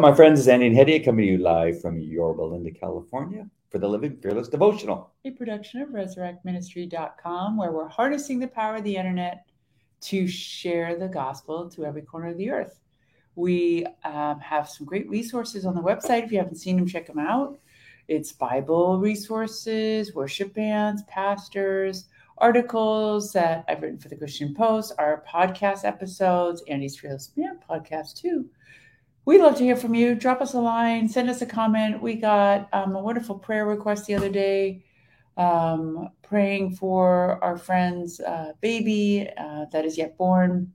my friends. Andy and Hedieh coming to you live from Yorba Linda, California for the Living Fearless Devotional. a production of resurrectministry.com, where we're harnessing the power of the internet to share the gospel to every corner of the earth. We um, have some great resources on the website. If you haven't seen them, check them out. It's Bible resources, worship bands, pastors, articles that I've written for the Christian Post, our podcast episodes, Andy's Fearless Man podcast, too. We'd love to hear from you. Drop us a line, send us a comment. We got um, a wonderful prayer request the other day, um, praying for our friend's uh, baby uh, that is yet born.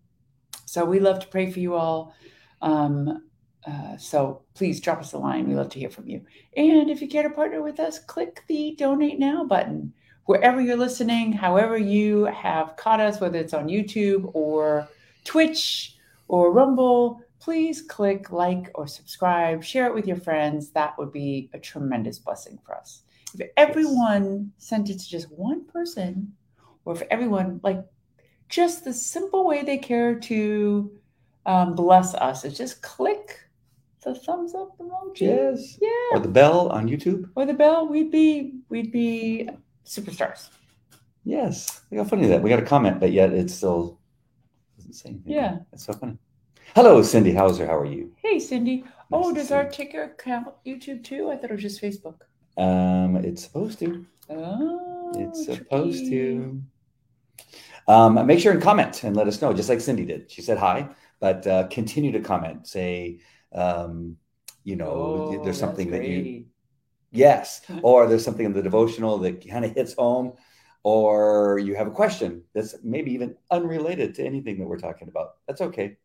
So we love to pray for you all. Um, uh, so please drop us a line. We love to hear from you. And if you care to partner with us, click the donate now button. Wherever you're listening, however you have caught us, whether it's on YouTube or Twitch or Rumble, please click like or subscribe, share it with your friends. That would be a tremendous blessing for us. If everyone sent it to just one person, or if everyone, like just the simple way they care to um, bless us is just click the thumbs up emoji. Yes. Yeah. Or the bell on YouTube. Or the bell, we'd be we'd be superstars. Yes. Look how funny that we got a comment, but yet it still doesn't say anything. Yeah. It's so funny. Hello, Cindy Hauser. How are you? Hey Cindy. oh, does our ticker count YouTube too? I thought it was just Facebook. Um, it's supposed to. Oh, It's supposed to. Um, make sure and comment and let us know, just like Cindy did. She said hi, but uh, continue to comment. Say, um, you know, Oh, there's something that you. Yes. Or there's something in the devotional that kind of hits home, or you have a question that's maybe even unrelated to anything that we're talking about. That's okay.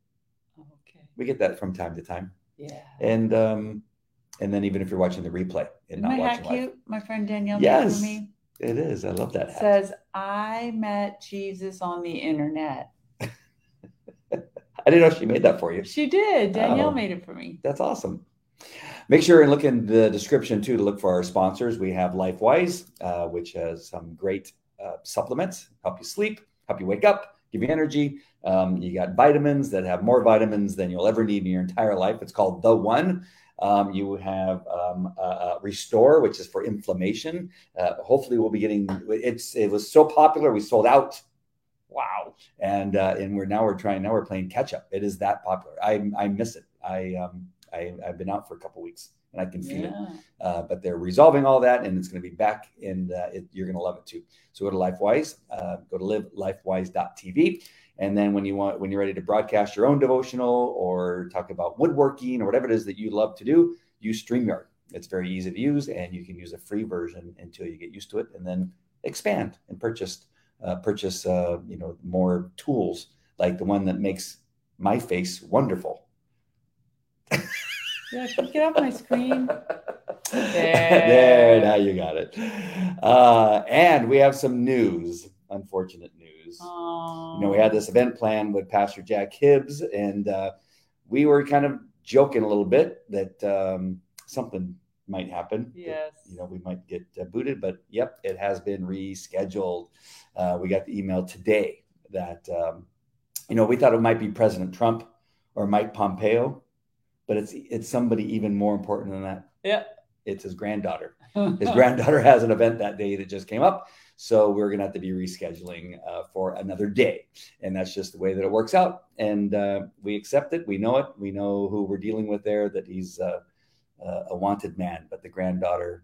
We get that from time to time. Yeah. And um, and then even if you're watching the replay and Isn't not my hat watching live, cute? My friend Danielle made it for Yes. me. it is. I love that hat. Says I met Jesus on the internet. I didn't know she made that for you. She did. Danielle Oh. made it for me. That's awesome. Make sure and look in the description too to look for our sponsors. We have LifeWise, uh, which has some great uh, supplements, help you sleep, help you wake up, give you energy. Um, you got vitamins that have more vitamins than you'll ever need in your entire life. It's called The One. Um, you have um, uh, uh, Restore, which is for inflammation. Uh, hopefully, we'll be getting. It's it was so popular, we sold out. Wow! And uh, and we're now we're trying now we're playing catch up. It is that popular. I I miss it. I um I I've been out for a couple weeks and I can feel it. Uh, but they're resolving all that, and it's going to be back, and uh, it, you're going to love it too. So go to LifeWise, uh, go to livelifewise.tv, and then when you want, when you're ready to broadcast your own devotional or talk about woodworking or whatever it is that you love to do, use Streamyard. It's very easy to use, and you can use a free version until you get used to it, and then expand and purchase uh, purchase uh, you know more tools like the one that makes my face wonderful. Yeah, can you get off my screen? there, there. now you got it. Uh, and we have some news, unfortunate news. Oh. You know, we had this event planned with Pastor Jack Hibbs, and uh, we were kind of joking a little bit that um, something might happen. that, Yes. you know, we might get uh, booted, but yep, it has been rescheduled. Uh, we got the email today that, um, you know, we thought it might be President Trump or Mike Pompeo, but it's it's somebody even more important than that. Yeah. It's his granddaughter. His granddaughter has an event that day that just came up. So we're going to have to be rescheduling uh, for another day. And that's just the way that it works out. And uh, we accept it. We know it. We know who we're dealing with there, that he's uh, uh, a wanted man, but the granddaughter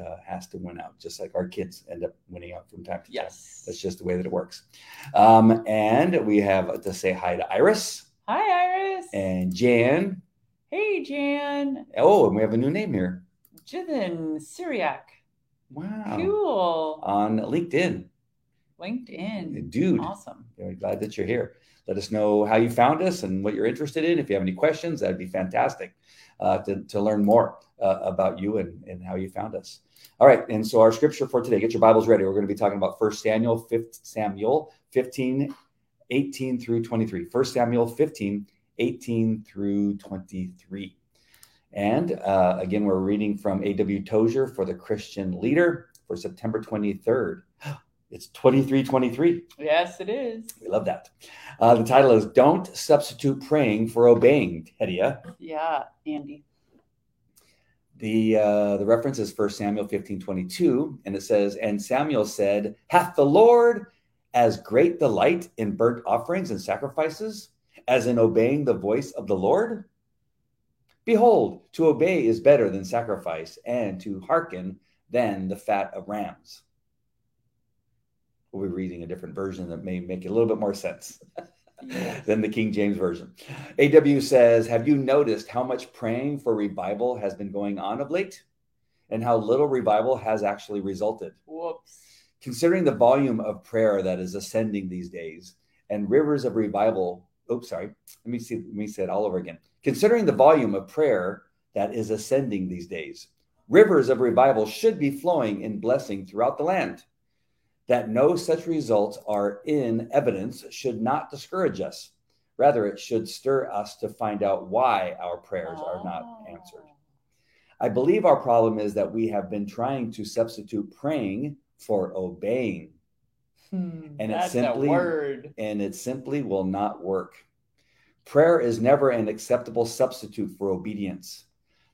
uh, has to win out, just like our kids end up winning out from time to time. yes. That's just the way that it works. Um, and we have to say hi to Iris Hi, Iris. and Jan. Hey, Jan. Oh, and we have a new name here. Jithan Syriac. Wow. Cool. On LinkedIn. LinkedIn. Dude. Awesome. Very glad that you're here. Let us know how you found us and what you're interested in. If you have any questions, that'd be fantastic uh, to, to learn more uh, about you and, and how you found us. All right. And so our scripture for today, get your Bibles ready. We're going to be talking about 1 Samuel, 5, Samuel 15, 18 through 23. 1 Samuel 15, 18 through 23. And uh, again, we're reading from A.W. Tozer for the Christian Leader for September 23rd. It's 2323. Yes, it is. We love that. Uh, the title is Don't Substitute Praying for Obeying, Hedieh. Yeah, Andy. The uh, the reference is 1 Samuel 15, 22, and it says, And Samuel said, Hath the Lord as great delight in burnt offerings and sacrifices as in obeying the voice of the Lord? Behold, to obey is better than sacrifice, and to hearken than the fat of rams. We'll be reading a different version that may make a little bit more sense than the King James Version. AW says, Have you noticed how much praying for revival has been going on of late? And how little revival has actually resulted? Whoops. Considering the volume of prayer that is ascending these days and rivers of revival. Oops, sorry. Let me see. Let me say it all over again. Considering the volume of prayer that is ascending these days, rivers of revival should be flowing in blessing throughout the land. That no such results are in evidence should not discourage us. Rather, it should stir us to find out why our prayers oh. are not oh. answered. I believe our problem is that we have been trying to substitute praying for obeying. Hmm, and it simply and it simply will not work. Prayer is never an acceptable substitute for obedience.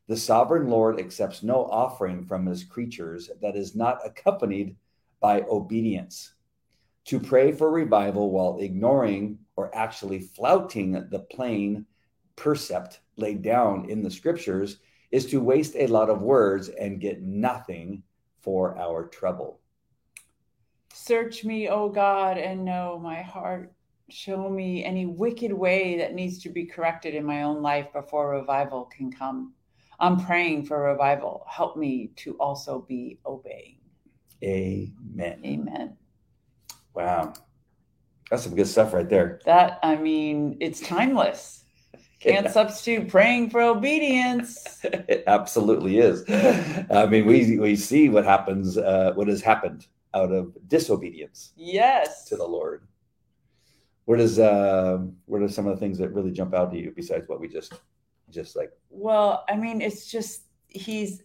The sovereign Lord accepts no offering from his creatures that is not accompanied by obedience. To pray for revival while ignoring or actually flouting the plain percept laid down in the scriptures is to waste a lot of words and get nothing for our trouble. Search me, O God, and know my heart show me any wicked way that needs to be corrected in my own life before revival can come. I'm praying for revival. Help me to also be obeying. Amen. Amen. Wow. That's some good stuff right there. That, I mean, it's timeless. Can't yeah. substitute praying for obedience. it absolutely is. I mean, we we see what happens, uh, what has happened out of disobedience. Yes. To the Lord. What is uh what are some of the things that really jump out to you besides what we just just like well i mean it's just he's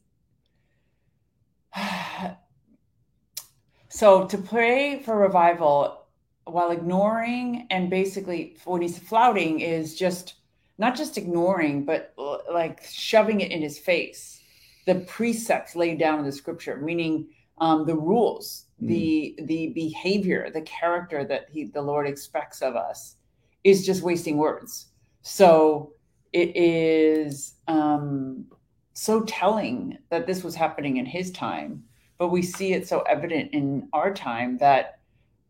so to pray for revival while ignoring and basically when he's flouting is just not just ignoring but like shoving it in his face the precepts laid down in the scripture meaning um, the rules mm. the the behavior the character that he the lord expects of us is just wasting words so it is um, so telling that this was happening in his time but we see it so evident in our time that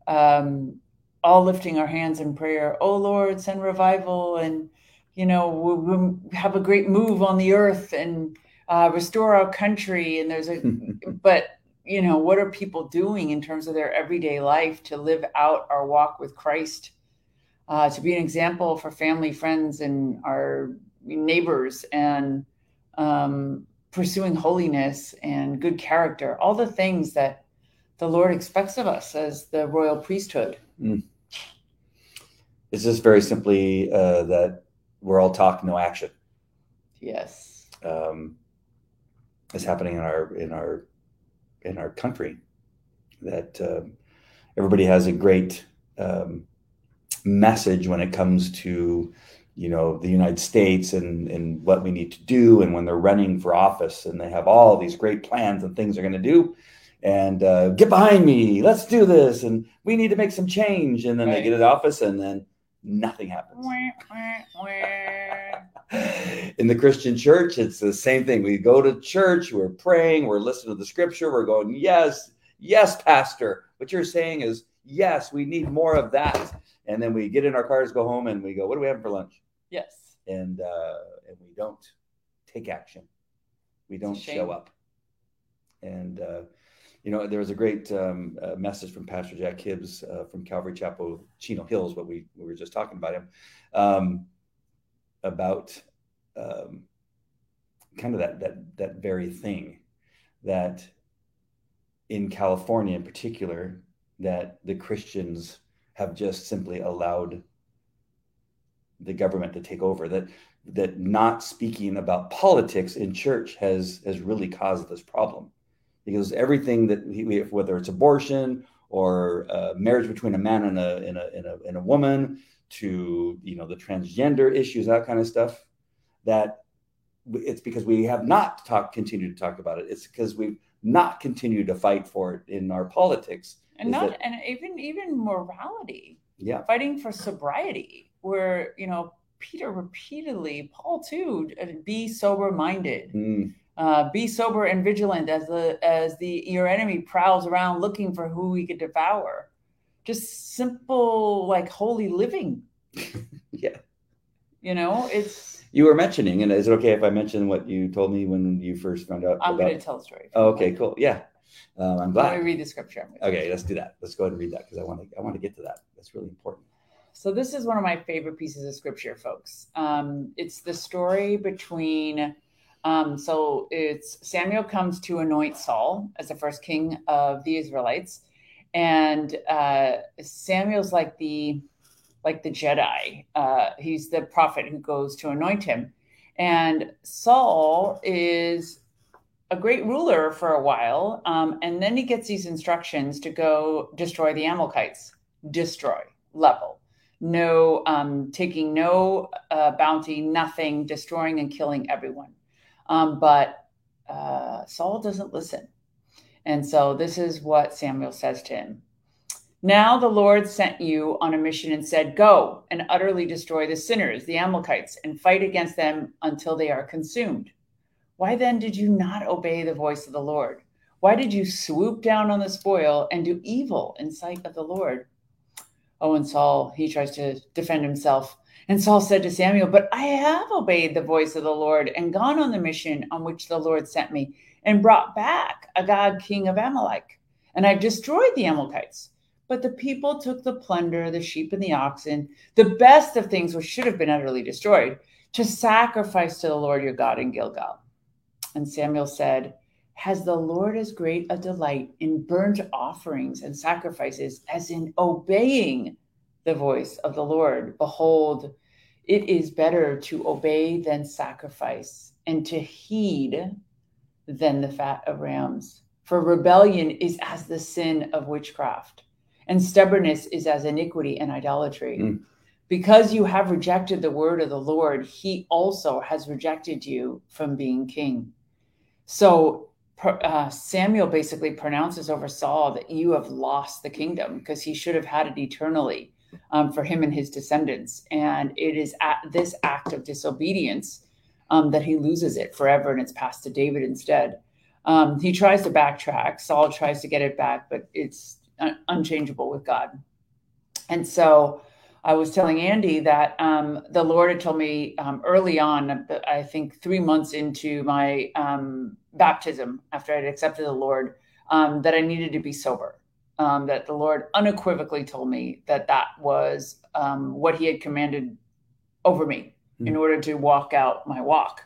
um, all lifting our hands in prayer oh lord send revival and you know we'll, we'll have a great move on the earth and uh, restore our country and there's a but you know, what are people doing in terms of their everyday life to live out our walk with Christ, uh, to be an example for family, friends, and our neighbors, and um, pursuing holiness and good character, all the things that the Lord expects of us as the royal priesthood. Mm. It's just very simply uh, that we're all talk, no action. Yes. Um, it's happening in our in our in our country. That uh, everybody has a great um, message when it comes to you know the United States and and what we need to do, and when they're running for office, and they have all these great plans and things they're going to do. And uh, get behind me. Let's do this, and we need to make some change. And then right. they get in office, and then nothing happens. In the Christian church, it's the same thing. We go to church, we're praying, we're listening to the scripture, we're going, Yes, yes, Pastor. What you're saying is, Yes, we need more of that. And then we get in our cars, go home, and we go, What are we having for lunch? Yes. And uh, and we don't take action. We don't show up. And uh, you know, there was a great um, uh, message from Pastor Jack Hibbs uh, from Calvary Chapel, Chino Hills, what we, we were just talking about him, um, about um, kind of that that that very thing that in California in particular that the Christians have just simply allowed the government to take over that that not speaking about politics in church has has really caused this problem. Because everything that we, whether it's abortion or uh, marriage between a man and a, and a, and a, and a woman to you know the transgender issues that kind of stuff that it's because we have not talked, continued to talk about it. It's because we've not continued to fight for it in our politics. and not that- and even even morality Yeah. fighting for sobriety where you know peter repeatedly paul too uh, be sober minded Mm, uh, be sober and vigilant as the as the your enemy prowls around looking for who he could devour just simple like holy living yeah. you know it's You were mentioning, and is it okay if I mention what you told me when you first found out? i'm about... going to tell a story Oh, okay, cool. Yeah. Um, I'm glad. let me read the scripture Okay, let's do that. Let's go ahead and read that because I want to. I want to get to that. That's really important. So this is one of my favorite pieces of scripture, folks. Um, it's the story between. Um, so it's Samuel comes to anoint Saul as the first king of the Israelites, and uh, Samuel's like the like the Jedi. Uh, he's the prophet who goes to anoint him, and Saul is a great ruler for a while, um, and then he gets these instructions to go destroy the Amalekites. Destroy level no um, taking no uh, bounty, nothing, destroying and killing everyone. Um, but uh, Saul doesn't listen. And so this is what Samuel says to him. Now the Lord sent you on a mission and said, Go and utterly destroy the sinners, the Amalekites, and fight against them until they are consumed. Why then did you not obey the voice of the Lord? Why did you swoop down on the spoil and do evil in sight of the Lord? Oh, and Saul, he tries to defend himself. And Saul said to Samuel, But I have obeyed the voice of the Lord and gone on the mission on which the Lord sent me and brought back Agag, king of Amalek. And I've destroyed the Amalekites. But the people took the plunder, the sheep and the oxen, the best of things which should have been utterly destroyed, to sacrifice to the Lord your God in Gilgal. And Samuel said, Has the Lord as great a delight in burnt offerings and sacrifices as in obeying the voice of the Lord? Behold, it is better to obey than sacrifice, and to heed than the fat of rams. For rebellion is as the sin of witchcraft, and stubbornness is as iniquity and idolatry. Mm. Because you have rejected the word of the Lord, he also has rejected you from being king. So uh, Samuel basically pronounces over Saul that you have lost the kingdom because he should have had it eternally um, for him and his descendants. And it is at this act of disobedience um, that he loses it forever and it's passed to David instead. Um, he tries to backtrack. Saul tries to get it back, but it's un- unchangeable with God. And so I was telling Andy that um, the Lord had told me um, early on, I think three months into my um, baptism, after I'd accepted the Lord, um, that I needed to be sober. That the Lord unequivocally told me that that was what He had commanded over me in Hmm. order to walk out my walk.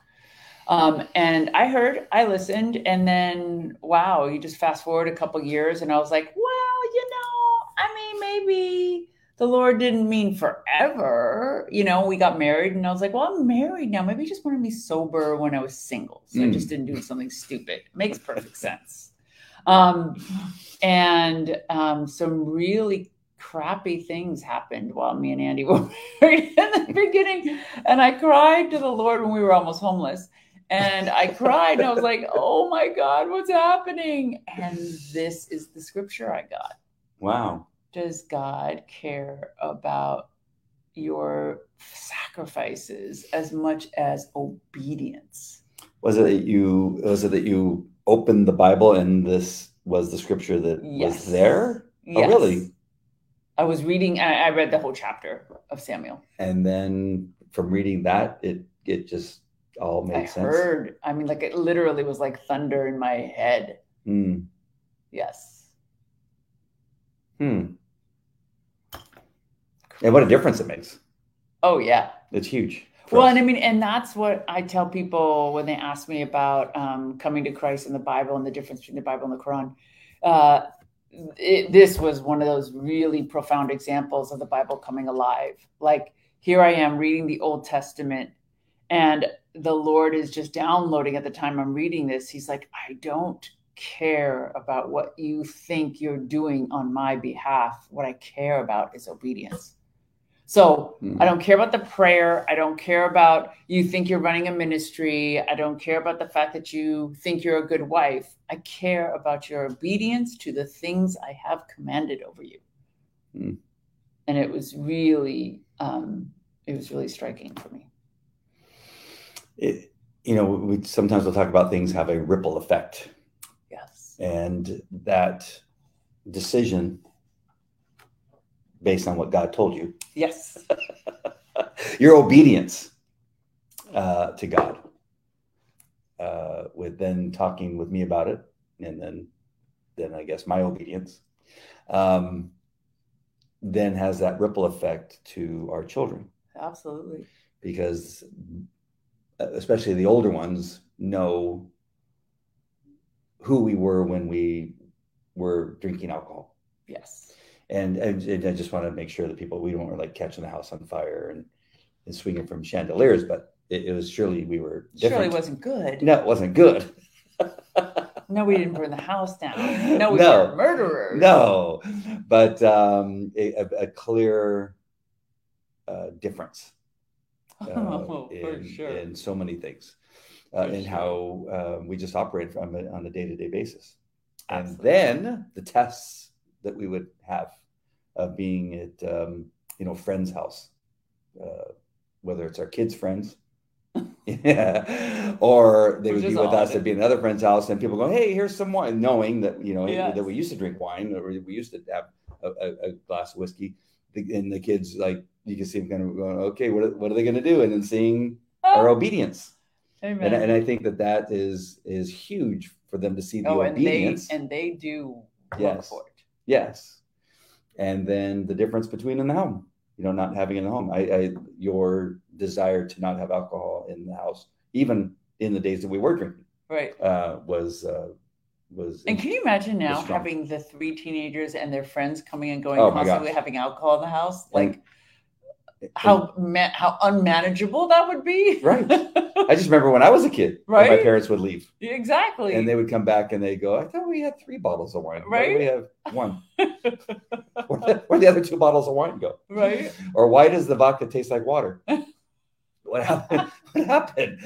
Um, and I heard, I listened, and then wow, you just fast forward a couple years, and I was like, well, you know, I mean, maybe the Lord didn't mean forever. You know, we got married, and I was like, well, I'm married now. Maybe he just wanted me sober when I was single, so I Mm. just didn't do something stupid. Makes perfect sense. Um, and um, some really crappy things happened while me and Andy were married in the beginning. And I cried to the Lord when we were almost homeless. And I cried and I was like, oh my God, what's happening? And this is the scripture I got. Wow. Does God care about your sacrifices as much as obedience? Was it that you? Was it that you opened the Bible and this was the scripture that Yes. was there? Oh, Yes. really? I was reading, I I read the whole chapter of Samuel. And then from reading that, it it just all made I sense. heard, I mean, like it literally was like thunder in my head. Hmm. Yes. Hmm. And what a difference it makes. Oh, yeah. It's huge. Well, us. and I mean, and that's what I tell people when they ask me about um, coming to Christ in the Bible and the difference between the Bible and the Quran. Uh, it, this was one of those really profound examples of the Bible coming alive. Like here I am reading the Old Testament, and the Lord is just downloading at the time I'm reading this. He's like, I don't care about what you think you're doing on my behalf. What I care about is obedience. So Mm. I don't care about the prayer. I don't care about you think you're running a ministry. I don't care about the fact that you think you're a good wife. I care about your obedience to the things I have commanded over you. Mm. And it was really, um, it was really striking for me. It, you know, we sometimes we'll talk about things have a ripple effect, Yes. and that decision based on what God told you, Yes. your obedience uh, to God, uh, with then talking with me about it, and then then I guess my obedience, um, then has that ripple effect to our children Absolutely. because uh, especially the older ones know who we were when we were drinking alcohol Yes. And, and, i just want to make sure that people we don't were like catching the house on fire and, and swinging from chandeliers but it, it was surely we were different Surely wasn't good. no it wasn't good No, we didn't burn the house down. No, we No. were murderers. no but um, a, a, a clear uh, difference uh, Oh, for in, sure. in so many things, uh, in sure. how uh, we just operate from it on a day to day basis. And then the tests that we would have of being at, um, you know, friends' house, uh, whether it's our kids' friends. yeah, or they Which would be with us at be another friend's house, and people go, "Hey, here's some wine," knowing that you know Yes. that we used to drink wine, or we used to have a, a, a glass of whiskey, and the kids like you can see them kind of going, "Okay, what are, what are they going to do?" And then seeing our Oh, obedience, amen. and, and I think that that is is huge for them to see the oh, and they obedience. and they do look Yes. for it. Yes. And then the difference between in the home, you know, not having in the home. I, I your desire to not have alcohol in the house, even in the days that we were drinking, Right. uh, was uh, was And can you imagine now having the three teenagers and their friends coming and going Oh constantly having alcohol in the house? Like how ma- how unmanageable that would be. Right. I just remember when I was a kid, when my parents would leave exactly. and they would come back and they go, I thought we had three bottles of wine. Why do Right? we have one? Where the, where'd the other two bottles of wine go? right. or why does the vodka taste like water? what happened? What happened?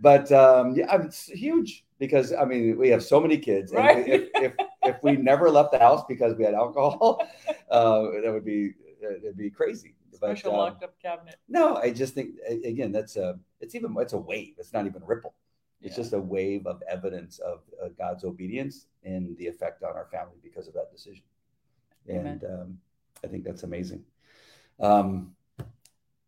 But um, yeah, it's huge because I mean we have so many kids, and Right. if, if if we never left the house because we had alcohol, uh, that would be it'd be crazy. But, Special um, locked up cabinet. no, I just think again that's a it's even it's a wave. It's not even ripple. It's Yeah. just a wave of evidence of uh, God's obedience and the effect on our family because of that decision. Amen. And um, I think that's amazing. Um,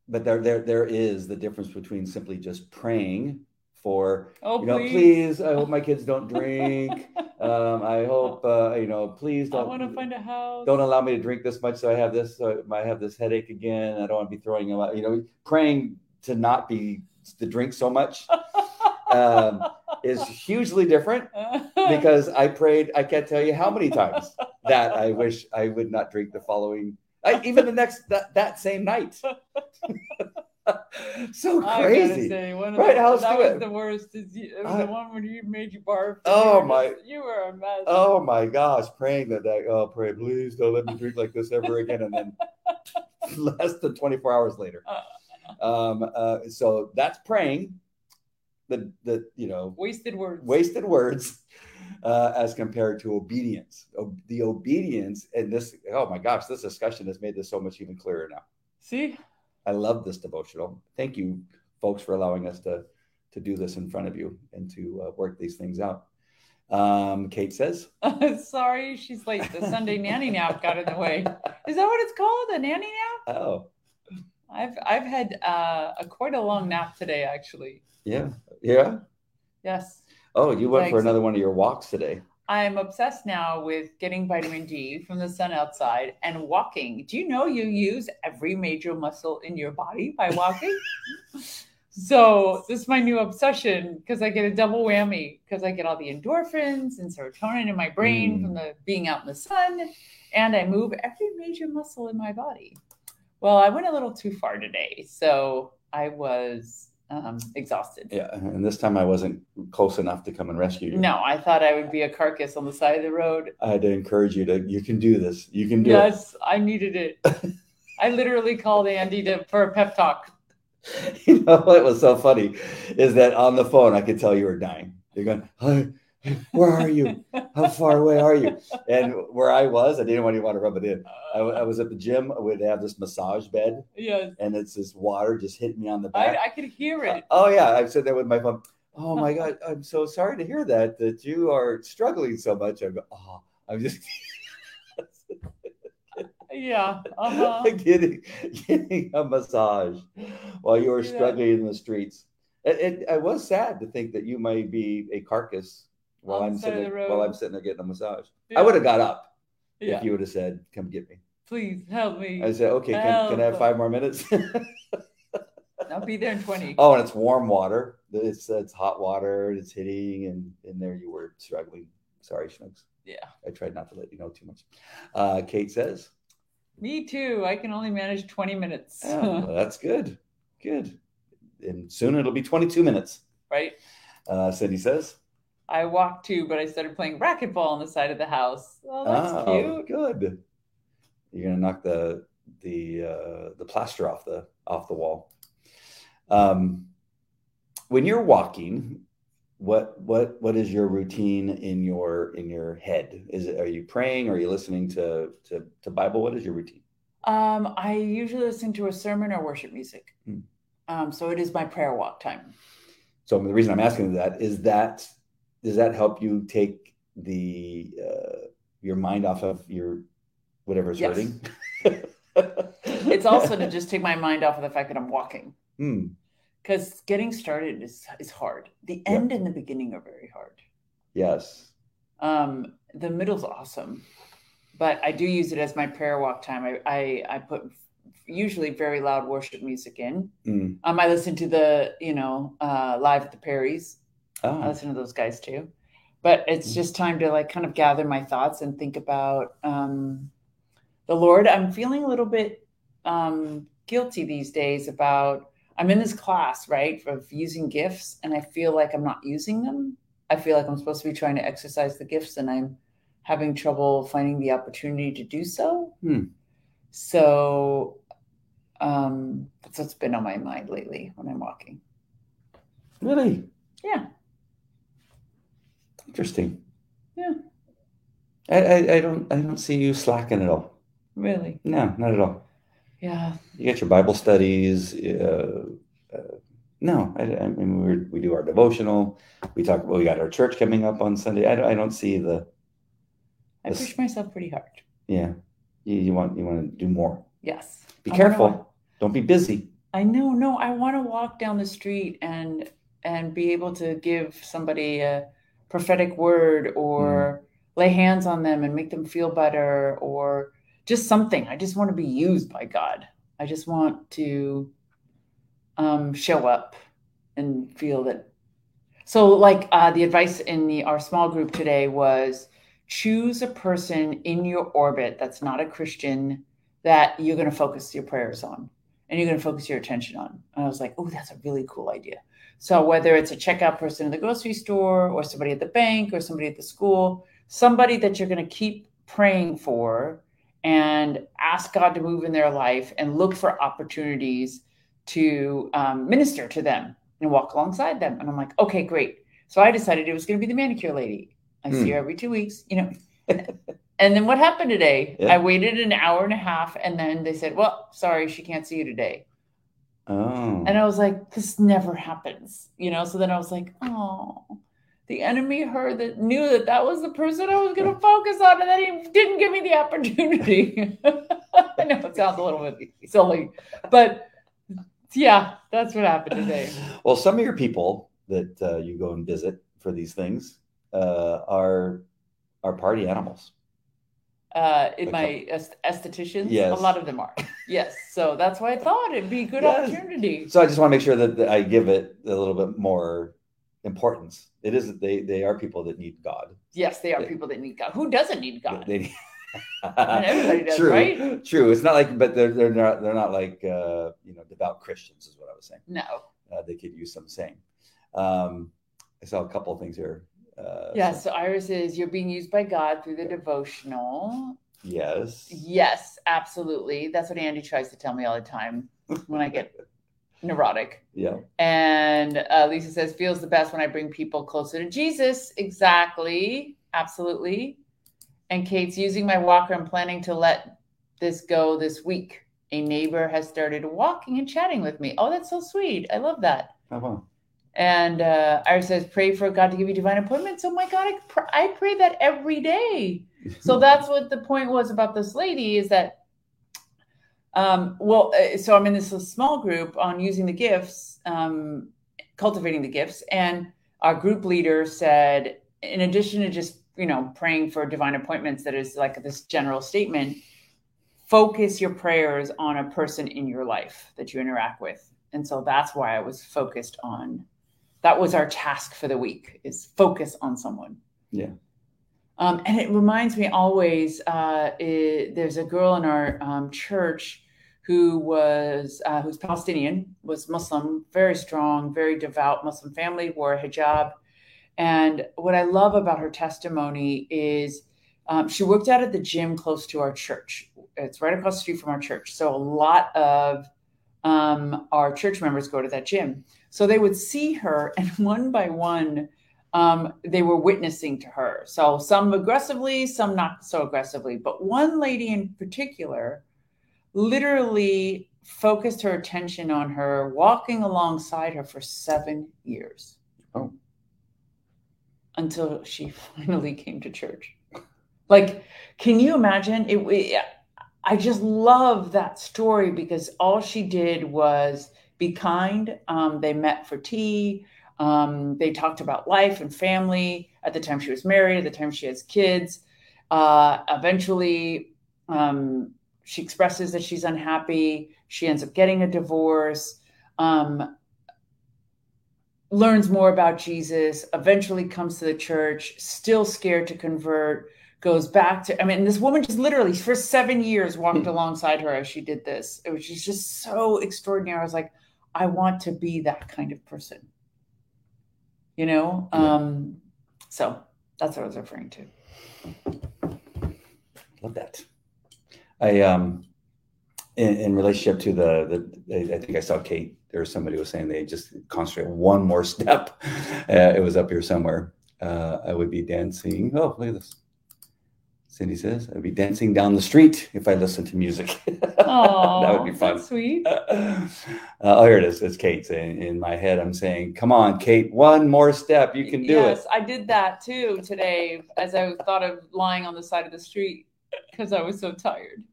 but there, there, there is the difference between simply just praying for, Oh, you know, please. please, I hope my kids don't drink. um, I hope, uh, you know, please don't want to find a house. don't allow me to drink this much so i have this uh, i have this headache again i don't want to be throwing them out you know praying to not be to drink so much um, is hugely different because i prayed i can't tell you how many times that i wish i would not drink the following I, even the next that, that same night so crazy say, one of Right, the, that was it? the worst. Is you, it was I- the one where you made you barf. Oh, you my- just- You were a mess. oh my gosh praying that, that oh pray please don't let me drink like this ever again and then less than 24 hours later um uh so that's praying the the you know Wasted words. wasted words uh as compared to obedience the obedience and this oh my gosh this discussion has made this so much even clearer now See, i love this devotional thank you folks for allowing us to to do this in front of you and to uh, work these things out um kate says sorry, she's late. The Sunday nanny nap got in the way. Is that what it's called? A nanny nap? oh I've I've had uh, a quite a long nap today, actually. yeah yeah Yes. oh you went for another one of your walks today I'm obsessed now with getting vitamin D from the sun outside and walking. Do you know you use every major muscle in your body by walking? so this is my new obsession because I get a double whammy because I get all the endorphins and serotonin in my brain Mm. from the being out in the sun, and I move every major muscle in my body. Well, I went a little too far today, so I was um, exhausted. yeah and this time i wasn't close enough to come and rescue you No, I thought I would be a carcass on the side of the road I had to encourage you to, you can do this. You can do it. Yes, I needed it. I literally called Andy to, for a pep talk. You know what was so funny is that on the phone I could tell you were dying. You're going, "Hi, where are you? How far away are you? And where I was, I didn't even want to rub it in. I, I was at the gym. Would have this massage bed, Yes. and it's this water just hitting me on the back. I, I could hear it. Oh yeah, I'm sitting there with my phone. Oh my god, I'm so sorry to hear that that you are struggling so much. I go, oh, I'm just Yeah. Uh-huh. getting getting a massage while you were Yeah. struggling in the streets. It, it, I was sad to think that you might be a carcass while I'm sitting the there, while. I'm sitting there getting a massage. Yeah. I would have got up Yeah. if you would have said, "Come get me." Please help me. I said, "Okay, can, can I have five more minutes?" I'll be there in 20. oh, and it's warm water. It's it's hot water. It's hitting, and in there you were struggling. Sorry, Schnooks. Yeah. I tried not to let you know too much. Uh, Kate says, Me too. I can only manage 20 minutes. oh, well, "That's good, good." And soon it'll be 22 minutes. right? Uh, Cindy says, I walked too, but I started playing racquetball on the side of the house. Oh, that's "Oh, cute. good." You're gonna knock the the uh, the plaster off the off the wall. Um, when you're walking, what what what is your routine in your in your head? Is it are you praying? Or are you listening to to, to Bible? What is your routine? Um, I usually listen to a sermon or worship music. Hmm. Um, so it is my prayer walk time. So the reason I'm asking that is that does that help you take the uh, your mind off of your whatever's Yes. hurting? It's also to just take my mind off of the fact that I'm walking. Hmm. Because getting started is is hard. The Yeah. end and the beginning are very hard. yes. Um, the middle's awesome, but I do use it as my prayer walk time. I I, I put usually very loud worship music in. Hmm. Um, I listen to the you know uh, live at the Perrys. I Ah. listen to those guys too. But it's Mm. just time to like kind of gather my thoughts and think about um, the Lord. I'm feeling a little bit um, guilty these days about I'm in this class, right, of using gifts, and I feel like I'm not using them. I feel like I'm supposed to be trying to exercise the gifts, and I'm having trouble finding the opportunity to do so. Hmm. So um, that's what's been on my mind lately when I'm walking. Really Yeah. Interesting. Yeah. I, I I don't I don't see you slacking at all. Really? No, not at all. Yeah. You get your Bible studies. Uh, uh, no, I, I mean we we do our devotional. We talk. Well, we got our church coming up on Sunday. I don't, I don't see the I push myself pretty hard. yeah. You, you want you want to do more. Yes. Be I wanna careful. Don't be busy. I know. No, I want to walk down the street and and be able to give somebody a prophetic word or lay hands on them and make them feel better or just something. I just want to be used by God. I just want to um, show up and feel that. So, like uh, the advice in the our small group today was choose a person in your orbit that's not a Christian that you're going to focus your prayers on and you're going to focus your attention on. And I was like, oh, that's a really cool idea. So whether it's a checkout person in the grocery store or somebody at the bank or somebody at the school, somebody that you're going to keep praying for and ask God to move in their life and look for opportunities to um, minister to them and walk alongside them. And I'm like, okay, great. So I decided it was going to be the manicure lady. I Hmm. see her every two weeks, you know. and then what happened today? Yeah. I waited an hour and a half, and then they said, "Well, sorry, she can't see you today." Oh. And I was like, "This never happens," you know. So then I was like, "Oh." The enemy heard that knew that that was the person I was going to focus on, and then he didn't give me the opportunity. I know it sounds a little bit silly, but yeah, that's what happened today. Well, some of your people that uh, you go and visit for these things uh, are are party animals. Uh, in my est- estheticians. Yes. A lot of them are. Yes. So that's why I thought it'd be a good Yes. opportunity. So I just want to make sure that, that I give it a little bit more importance. It is they they are people that need God. Yes, they are Yeah. people that need God. Who doesn't need God? They, everybody does, true, right? True. It's not like, but they're they're not they're not like uh, you know devout Christians is what I was saying. no. Uh, they could use some saying. Um, I saw a couple of things here. Uh, Yeah. so- So Iris is you're being used by God through the devotional. Yes. Yes, absolutely. That's what Andy tries to tell me all the time when I get neurotic. Yeah. And uh, Lisa says, feels the best when I bring people closer to Jesus. Exactly. Absolutely. And Kate's using my walker and planning to let this go this week. A neighbor has started walking and chatting with me. Oh, that's so sweet. I love that. Oh, wow. And uh, Iris says, pray for God to give you divine appointments. Oh my God, I, pr- I pray that every day. So that's what the point was about this lady is that, um, well, uh, so I'm in this small group on using the gifts, um, cultivating the gifts. And our group leader said, in addition to just, you know, praying for divine appointments, that is like this general statement, focus your prayers on a person in your life that you interact with. And so that's why I was focused on that was our task for the week is focus on someone. Yeah. um, and it reminds me always uh, it, there's a girl in our um, church who was uh, who's palestinian was muslim very strong very devout muslim family wore a hijab. And what i love about her testimony is um, she worked out at the gym close to our church. It's right across the street from our church. So a lot of um, our church members go to that gym so they would see her, and one by one, um, they were witnessing to her. So some aggressively, some not so aggressively. But one lady in particular literally focused her attention on her, walking alongside her for seven years. Oh. Until she finally came to church. Like, can you imagine? It, it I just love that story because all she did was be kind. Um, they met for tea. Um, they talked about life and family at the time she was married, at the time she has kids. Uh, eventually, um, she expresses that she's unhappy. She ends up getting a divorce, um, learns more about Jesus, eventually comes to the church, still scared to convert, goes back to, I mean, this woman just literally for seven years walked hmm. alongside her as she did this. It was just so extraordinary. I was like, I want to be that kind of person. You know? Yeah. Um, so that's what I was referring to. Love that. I um in, in relationship to the the I think I saw Kate there was somebody was saying they just concentrate one more step. Uh, it was up here somewhere. Uh, I would be dancing. Oh, look at this. Cindy says, I'd be dancing down the street if I listened to music. Aww, that would be fun. sweet. Uh, oh, here it is. It's Kate saying in my head. I'm saying, "Come on, Kate, one more step. You can do yes, it." Yes, I did that too today, as I thought of lying on the side of the street because I was so tired.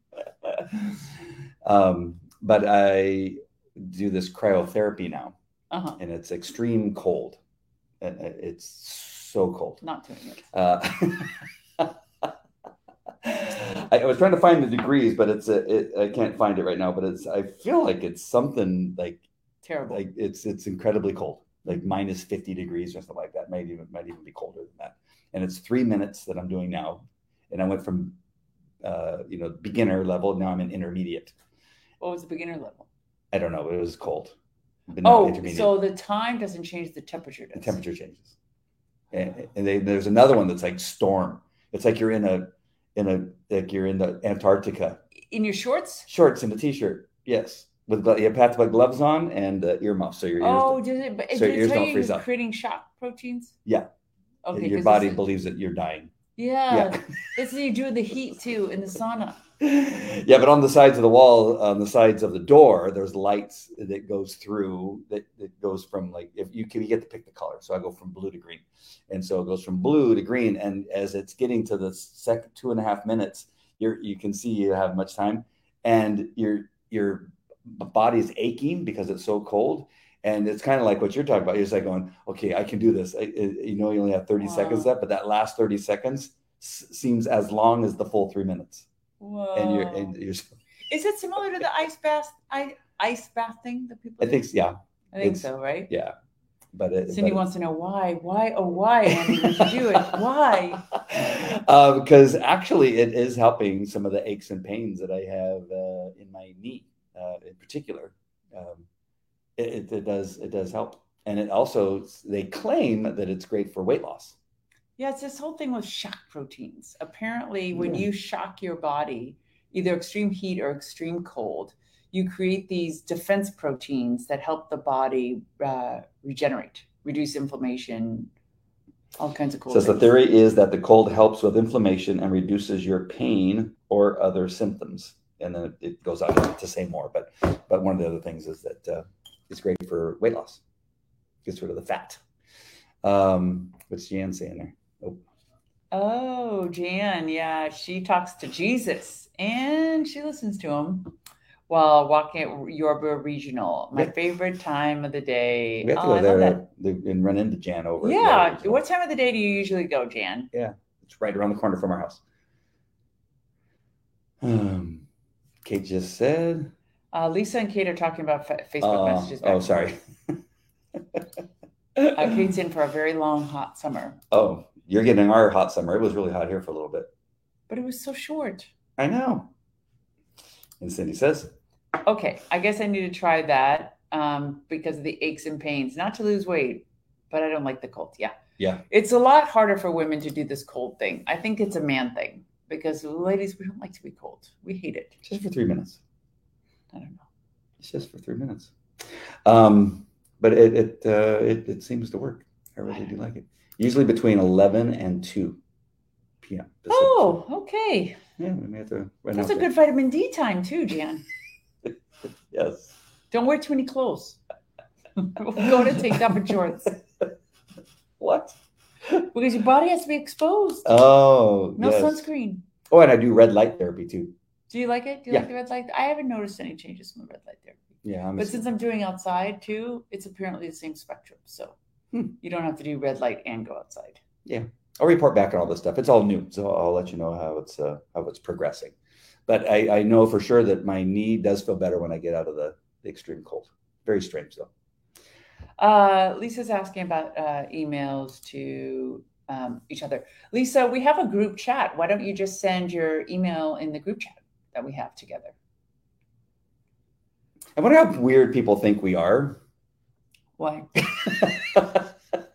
um, but I do this cryotherapy now, uh-huh. and it's extreme cold. It's so cold. Not doing it. Uh, I, was trying to find the degrees, but it's a, it, I can't find it right now. But it's I feel like it's something like terrible. Like it's it's incredibly cold, like minus fifty degrees or something like that. Might even might even be colder than that. And it's three minutes that I'm doing now, and I went from uh, you know beginner level. Now I'm an intermediate. What was the beginner level? I don't know. It was cold. oh, so the time doesn't change. The temperature does. The temperature changes. And, and they, there's another one that's like storm. It's like you're in a in a like you're in the Antarctica. In your shorts? Shorts and a t-shirt. Yes, with you have to put gloves on and uh, earmuffs so your ears. Oh, does it? But so your ears don't freeze up. Creating shock proteins. Yeah. Okay. Your body believes that you're dying. Yeah. yeah. this is you do the heat too in the sauna. yeah, but on the sides of the wall, on the sides of the door, there's lights that goes through that, that goes from like if you can you get to pick the color. So I go from blue to green. And so it goes from blue to green. And as it's getting to the second two and a half minutes, you're you can see you have much time and your your body is aching because it's so cold. And it's kind of like what you're talking about. You're just like going, okay, I can do this. I, you know, you only have 30 wow. seconds left, but that last 30 seconds seems as long as the full three minutes. Whoa. And you're, and you're. Is it similar to the ice bath, I ice bath thing that people? I think, yeah. I think so, right? Yeah. But it, Cindy but wants to know why, why, oh, why, Andy, did you do it? Why? Uh, because actually, it is helping some of the aches and pains that I have uh, in my knee, uh, in particular. Um, it, it, it, does it does help, and it also they claim that it's great for weight loss. Yeah, it's this whole thing with shock proteins. Apparently, when Yeah. you shock your body, either extreme heat or extreme cold, you create these defense proteins that help the body uh, regenerate, reduce inflammation, all kinds of cool Says so the theory is that the cold helps with inflammation and reduces your pain or other symptoms. And then it goes on to say more, but but one of the other things is that uh, it's great for weight loss. Gets rid of the fat. Um, what's Jan saying there? Oh, Oh, Jan, yeah, she talks to Jesus and she listens to him while walking at Yorba Regional. My Yeah. favorite time of the day. we have to Oh, go there that. and run into Jan over. Yeah. What time of the day do you usually go, Jan? Yeah, it's right around the corner from our house. Um, Kate just said. Uh, Lisa and Kate are talking about fa- Facebook Uh, messages. oh, sorry. Uh, Kate's in for a very long, hot summer, Oh, you're getting our hot summer. It was really hot here for a little bit. but it was so short. I know. And Cindy says, Okay, I guess I need to try that um, because of the aches and pains. Not to lose weight, but I don't like the cold. Yeah. Yeah. It's a lot harder for women to do this cold thing. I think it's a man thing because ladies, we don't like to be cold. We hate it. just for three minutes. I don't know. It's just for three minutes. Um, but it it, uh, it it seems to work. I really do like it. Usually between eleven and two p.m. Pacific. Oh, okay. yeah, we may have to. That's a there. good vitamin D time too, Jan. Yes. Don't wear too many clothes. we'll go to tank top and shorts What? because your body has to be exposed. Oh, no yes. sunscreen. Oh, and I do red light therapy too. Do you like it? Do you Yeah. like the red light? I haven't noticed any changes from the red light therapy. Yeah, I'm But since I'm doing outside too, it's apparently the same spectrum. So Hmm. you don't have to do red light and go outside. Yeah. I'll report back on all this stuff. It's all new, so I'll let you know how it's uh, how it's progressing. But I, I know for sure that my knee does feel better when I get out of the, the extreme cold. Very strange though. Uh, Lisa's asking about uh, emails to um, each other. Lisa, we have a group chat. Why don't you just send your email in the group chat that we have together? I wonder how weird people think we are. Why?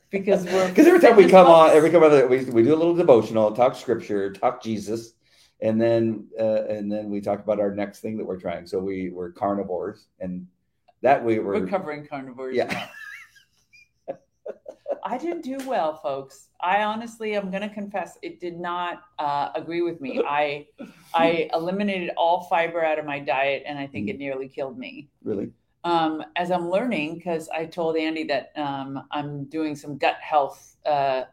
Because we're Because every time we come on, every come on, we, we do a little devotional, talk scripture, talk Jesus, and then uh, and then we talk about our next thing that we're trying. So we we're carnivores, and that we were recovering carnivores. Yeah. I didn't do well, folks. I honestly, I'm going to confess, it did not uh, agree with me. I I eliminated all fiber out of my diet, and I think Mm. it nearly killed me. really Um, as I'm learning, because I told Andy that um, I'm doing some gut health uh,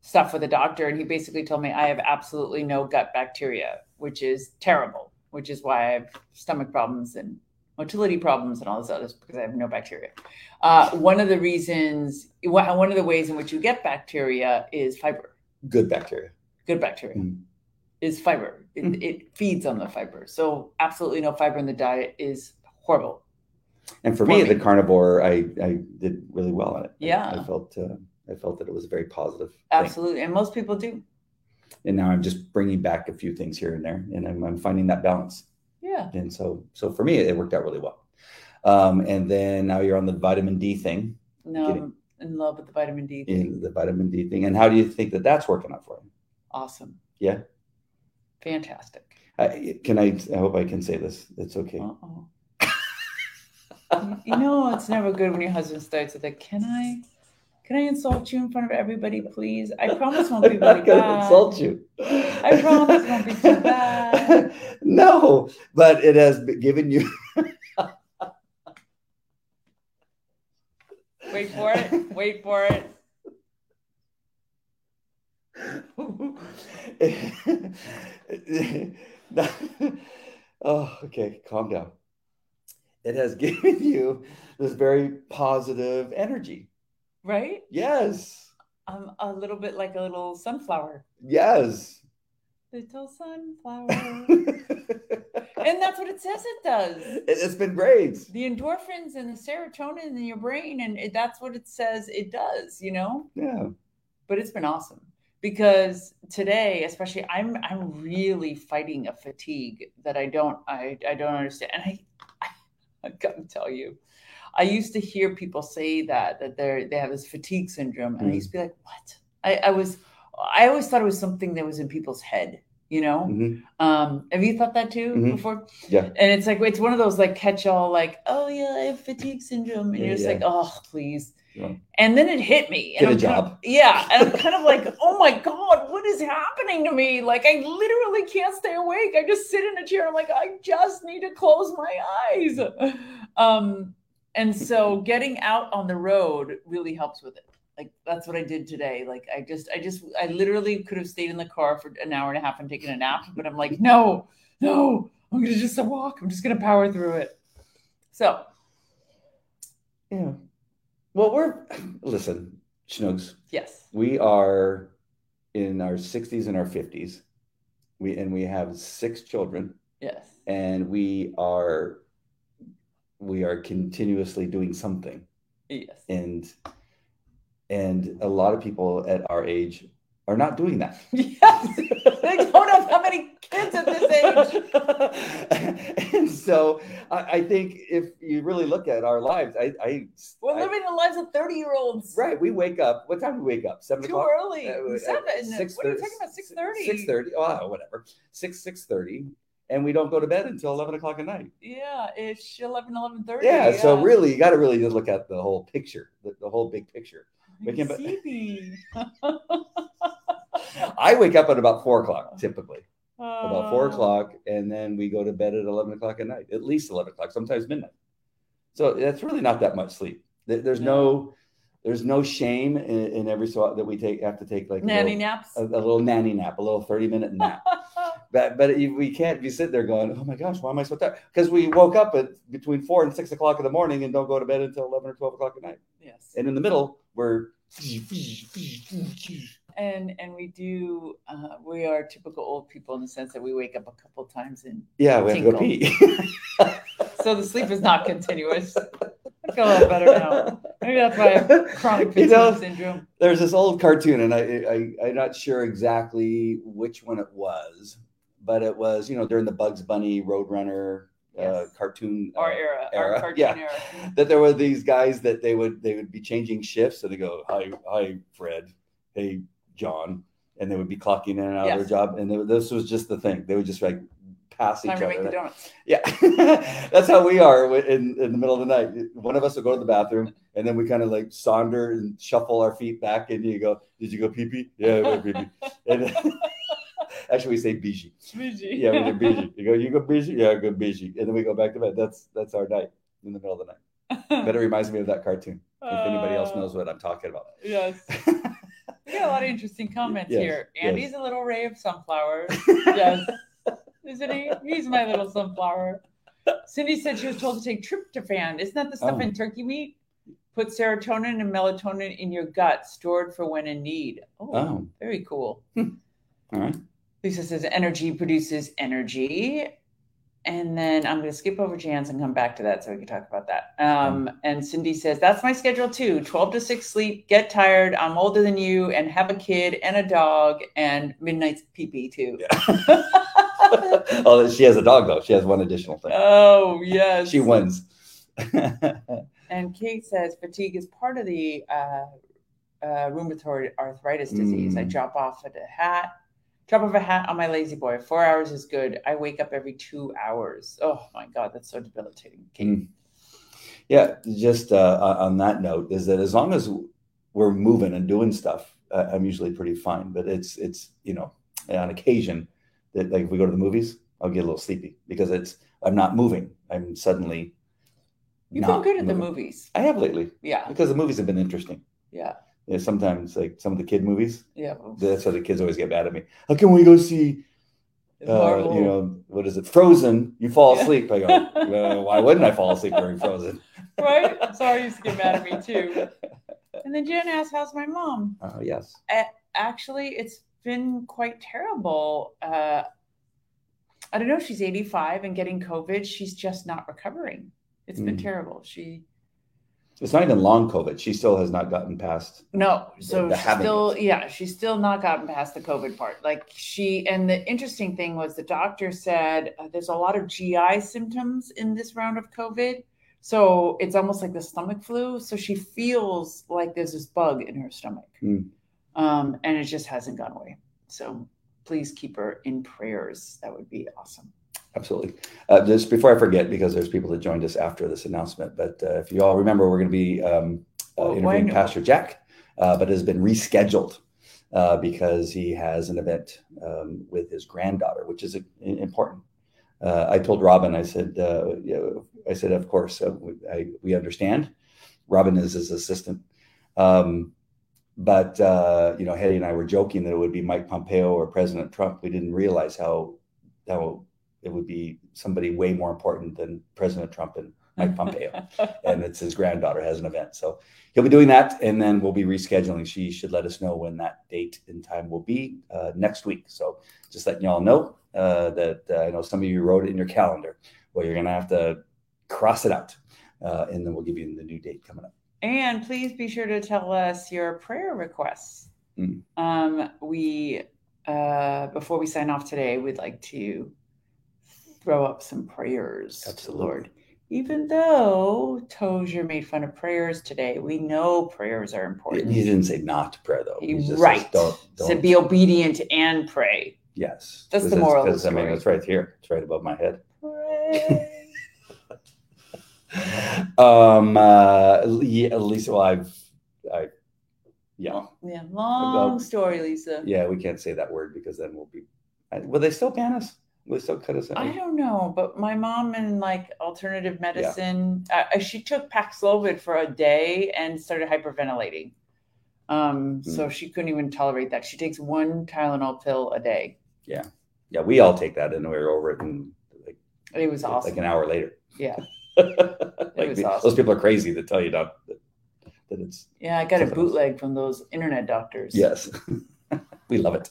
stuff with a doctor, and he basically told me I have absolutely no gut bacteria, which is terrible. Which is why I have stomach problems and motility problems and all this other because I have no bacteria. Uh, one of the reasons, one of the ways in which you get bacteria is fiber. good bacteria. Good bacteria Mm. is fiber. It, Mm. it feeds on the fiber. So absolutely no fiber in the diet is horrible. And for For me, me. the carnivore, I I did really well on it. Yeah. I, felt uh, I felt that it was a very positive. thing. Absolutely, and most people do. And now I'm just bringing back a few things here and there, and I'm, I'm finding that balance. Yeah. And so so for me, it worked out really well. Um, and then now you're on the vitamin D thing, No, Getting- I'm in love with the vitamin D thing. in the vitamin D thing. And how do you think that that's working out for you? Awesome. Yeah. Fantastic. I, can I? I hope I can say this. It's okay. Uh-oh. You know, it's never good when your husband starts with a, can I, can I insult you in front of everybody, please? I promise won't be I'm not really gonna bad. insult you. I promise won't be too bad. no, but it has been given you. Wait for it. Wait for it. oh, okay, calm down. It has given you this very positive energy. Right? Yes, I'm a little bit like a little sunflower. yes. Little sunflower. and that's what it says it does. It, has been great. the endorphins and the serotonin in your brain and it, that's what it says it does you know Yeah. but it's been awesome because today especially i'm i'm really fighting a fatigue that i don't i i don't understand and i i, gotta tell you i used to hear people say that that they're they have this fatigue syndrome and i used to be like what i i was I always thought it was something that was in people's head. You know, Mhm. um, have you thought that too Mhm. before? Yeah. And it's like it's one of those like catch-all, like, oh yeah, I have fatigue syndrome, and Yeah, you're just yeah. like, oh please. Yeah. And then it hit me. Get and a I'm kind of- job. yeah, and I'm kind of like, oh my god, what is happening to me? Like I literally can't stay awake. I just sit in a chair. I'm like, I just need to close my eyes. Um, and so getting out on the road really helps with it. Like that's what I did today. Like I just, I just, I literally could have stayed in the car for an hour and a half and taken a nap, but I'm like, no, no, I'm gonna just walk. I'm just gonna power through it. So Yeah. Well, we're listen, Schnoogs. yes, We are in our 60s and our 50s. We and we have six children, yes, and we are we are continuously doing something. yes. And and a lot of people at our age are not doing that. Yes, they don't have that many kids at this age. and so I, I think if you really look at our lives, I, I, We're I- living the lives of 30 year olds. right. We wake up. What time do we wake up? Seven Too o'clock. early. Uh, uh, Seven. six what are you thirty- talking about? 6.30. Six thirty. Oh, whatever. Six six thirty, and we don't go to bed until eleven o'clock at night. Yeah, it's 11, 11.30. Yeah. So really, you got to really just look at the whole picture, the, the whole big picture. Can- See me. I wake up at about four o'clock typically. about four Uh, o'clock, and then we go to bed at eleven o'clock at night, at least eleven o'clock, sometimes midnight. So that's really not that much sleep. There's no, there's no shame in, in every so that we take have to take like a Nanny little, naps. a, a little nanny nap, a little thirty minute nap. But but we can't be sitting there going, oh my gosh, why am I so tired? Because we woke up at between four and six o'clock in the morning and don't go to bed until eleven or twelve o'clock at night. yes. And in the middle, we're And and we do uh, we are typical old people in the sense that we wake up a couple times and yeah, we have to go pee. so the sleep is not continuous. I feel a lot better now. Maybe that's why I have chronic You fatigue know, syndrome. there's this old cartoon, and I, I I'm not sure exactly which one it was, but it was you know during the Bugs Bunny Roadrunner uh, Yes. cartoon uh, Our era, our era, cartoon yeah. era. that there were these guys that they would they would be changing shifts, and they go hi hi Fred, hey John, and they would be clocking in and out of Yes. their job, and they, this was just the thing. They would just like pass each Time to other. make the donuts. Yeah, that's how we are in, in the middle of the night. One of us will go to the bathroom, and then we kind of like saunder and shuffle our feet back, and you go, "Did you go pee pee?" Yeah, pee pee. Actually, we say "biji." Yeah, we do "biji." You go, "You go biji?" Yeah, I go biji, and then we go back to bed. That's that's our night in the middle of the night. But it reminds me of that cartoon. If anybody else Uh, knows what I'm talking about. Yes. We got a lot of interesting comments Yes, here. yes. Andy's a little ray of sunflower. yes. Isn't he? He's my little sunflower. Cindy said she was told to take tryptophan. Isn't that the stuff Oh. in turkey meat? Put serotonin and melatonin in your gut, stored for when in need. Oh, Oh, very cool. all right. Lisa says energy produces energy. And then I'm going to skip over Jan's and come back to that so we can talk about that. Um, and Cindy says, That's my schedule too 12 to 6 sleep, get tired. I'm older than you and have a kid and a dog and midnight's pee pee too. oh, she has a dog though. She has one additional thing. oh, yes. She wins. And Kate says, Fatigue is part of the uh, uh, rheumatoid arthritis disease. I Mm. drop off at a hat. Drop off a hat on my lazy boy. Four hours is good. I wake up every two hours. Oh my God, that's so debilitating. Mm. Yeah, just uh, on that note, is that as long as we're moving and doing stuff, uh, I'm usually pretty fine. But it's it's you know on occasion that like if we go to the movies, I'll get a little sleepy because it's I'm not moving. I'm suddenly. You've been good at the movies. I have lately Yeah, because the movies have been interesting. yeah, Yeah, sometimes like some of the kid movies, yeah. that's why the kids always get mad at me. How can we go see uh, you know, what is it? Frozen. You fall Yeah. asleep. I go, well, why wouldn't I fall asleep during Frozen? right? Sorry, used to get mad at me too. And then Jen asked, "How's my mom?" Oh, yes. Actually, it's been quite terrible. Uh, I don't know. She's 85 and getting COVID. She's just not recovering. It's been Mm. terrible. She It's not even long COVID. She still has not gotten past. No, so the she's still, it. yeah, she's still not gotten past the COVID part. Like she, and the interesting thing was the doctor said uh, there's a lot of GI symptoms in this round of COVID. So it's almost like the stomach flu. So she feels like there's this bug in her stomach. Hmm. um, and it just hasn't gone away. So please keep her in prayers. That would be awesome. Absolutely. Uh, just before I forget, because there's people that joined us after this announcement, but uh, if you all remember, we're going to be um, uh, interviewing when- Pastor Jack, uh, but it has been rescheduled uh, because he has an event um, with his granddaughter, which is uh, important. Uh, I told Robin, I said, uh, I said, of course, uh, we, I, we understand. Robin is his assistant. Um, but uh, you know, Hedieh and I were joking that it would be Mike Pompeo or President Trump. We didn't realize how how it would be somebody way more important than President Trump and Mike Pompeo. and it's his granddaughter has an event, so he'll be doing that, and then we'll be rescheduling. She should let us know when that date and time will be uh, next week. So just letting y'all know uh, that uh, I know some of you wrote it in your calendar. Well, you're gonna have to cross it out, uh, and then we'll give you the new date coming up. And please be sure to tell us your prayer requests. Mm. Um, we, uh, before we sign off today, we'd like to throw up some prayers. to the Lord. Even though Tozer made fun of prayers today, we know prayers are important. He didn't say not to prayer though. He just says, right. don't, don't. be obedient and pray. yes. That's the moral of the because, I mean, it's right here. It's right above my head. Pray. um uh yeah, lisa well i've i yeah yeah, long About- story, Lisa. yeah we can't say that word because then we'll be will they still ban us will they still cut us I don't know, but my mom in like alternative medicine, uh, she took Paxlovid for a day and started hyperventilating. Um, so she couldn't even tolerate that. She takes one Tylenol pill a day. yeah yeah, we all take that and we're over it in like, It was awesome. like an hour later yeah, like was the- awesome. those people are crazy that tell you not that, that it's yeah. I got a Something else. bootleg from those internet doctors. yes we love it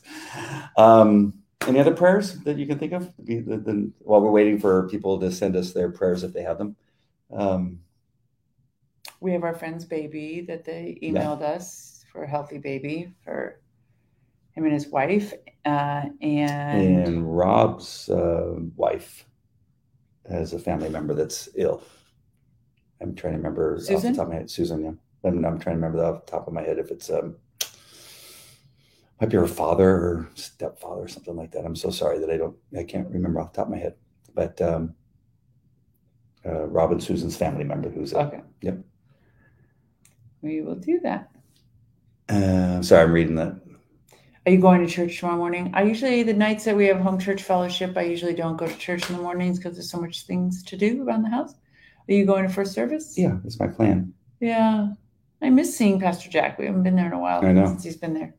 um any other prayers that you can think of The- the- the- while we're waiting for people to send us their prayers if they have them um we have our friend's baby that they emailed us for a healthy baby for him and his wife, uh, and, and Rob's uh, wife has a family member that's ill. I'm trying to remember off Susan? the top of my head. Susan, yeah. I'm, I'm trying to remember off the top of my head if it's um might be her father or stepfather or something like that. I'm so sorry that I don't I can't remember off the top of my head. But um uh, Rob and Susan's family member who's okay, Yep. we will do that. Uh, sorry, I'm reading that. Are you going to church tomorrow morning? I usually the nights that we have home church fellowship, I usually don't go to church in the mornings because there's so much things to do around the house. Are you going to first service? Yeah, that's my plan. Yeah. I miss seeing Pastor Jack. We haven't been there in a while I know. since he's been there.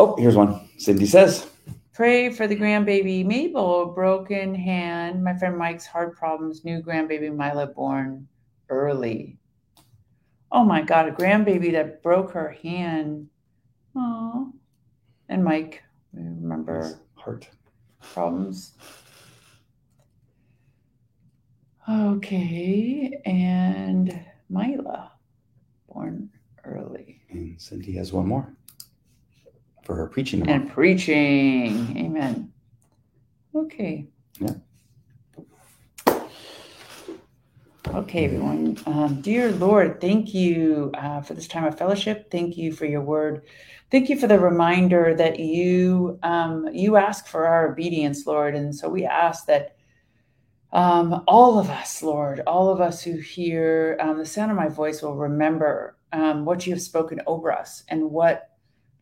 Oh, here's one. Cindy says. Pray for the grandbaby Mabel, broken hand. My friend Mike's heart problems. New grandbaby Mila born early. Oh my God, a grandbaby that broke her hand. Oh, and Mike, remember Heart. problems. Okay, and Mila, born early. And Cindy has one more for her preaching. And preaching. Amen. Okay. Yeah. Okay, everyone. Um, dear Lord, thank you uh, for this time of fellowship. Thank you for your word. Thank you for the reminder that you um, you ask for our obedience, Lord, and so we ask that um, all of us, Lord, all of us who hear um, the sound of my voice will remember um, what you have spoken over us and what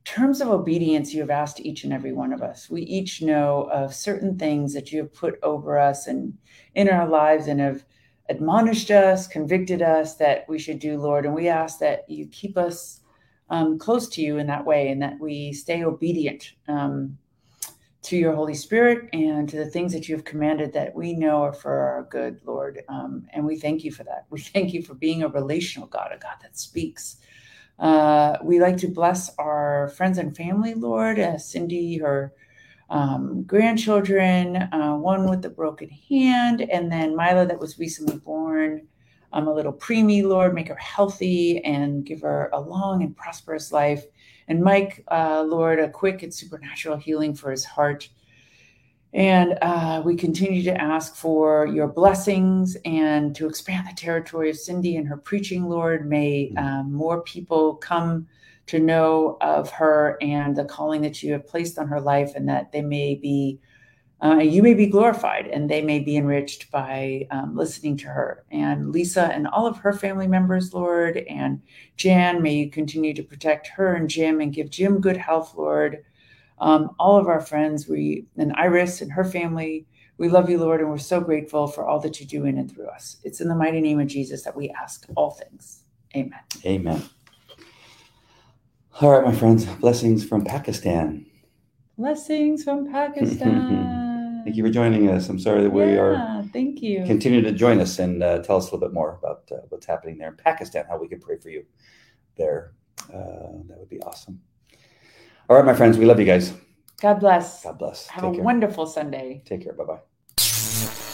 terms of obedience you have asked each and every one of us. We each know of certain things that you have put over us and in our lives and have admonished us, convicted us that we should do, Lord. And we ask that you keep us um, close to you in that way and that we stay obedient um, to your Holy Spirit and to the things that you have commanded that we know are for our good, Lord. Um, and we thank you for that. We thank you for being a relational God, a God that speaks. Uh, we like to bless our friends and family, Lord. Uh, Cindy, her um, grandchildren, uh, one with the broken hand, and then Mila that was recently born, a little preemie, Lord. Make her healthy and give her a long and prosperous life. And Mike, uh, Lord, a quick and supernatural healing for his heart. And uh, we continue to ask for your blessings and to expand the territory of Cindy and her preaching, Lord. May um, more people come to know of her and the calling that you have placed on her life, and that they may be, uh, you may be glorified and they may be enriched by um, listening to her. And Lisa and all of her family members, Lord, and Jan, may you continue to protect her and Jim and give Jim good health, Lord. Um, all of our friends, we and Iris and her family, we love you, Lord, and we're so grateful for all that you do in and through us. It's in the mighty name of Jesus that we ask all things. Amen. Amen. All right, my friends, blessings from Pakistan. Blessings from Pakistan. Thank you for joining us. I'm sorry that we yeah, are Thank you. continue to join us and uh, tell us a little bit more about uh, what's happening there in Pakistan, how we can pray for you there. Uh, that would be awesome. All right, my friends, we love you guys. God bless. God bless. Have Take a care. wonderful Sunday. Take care. Bye bye.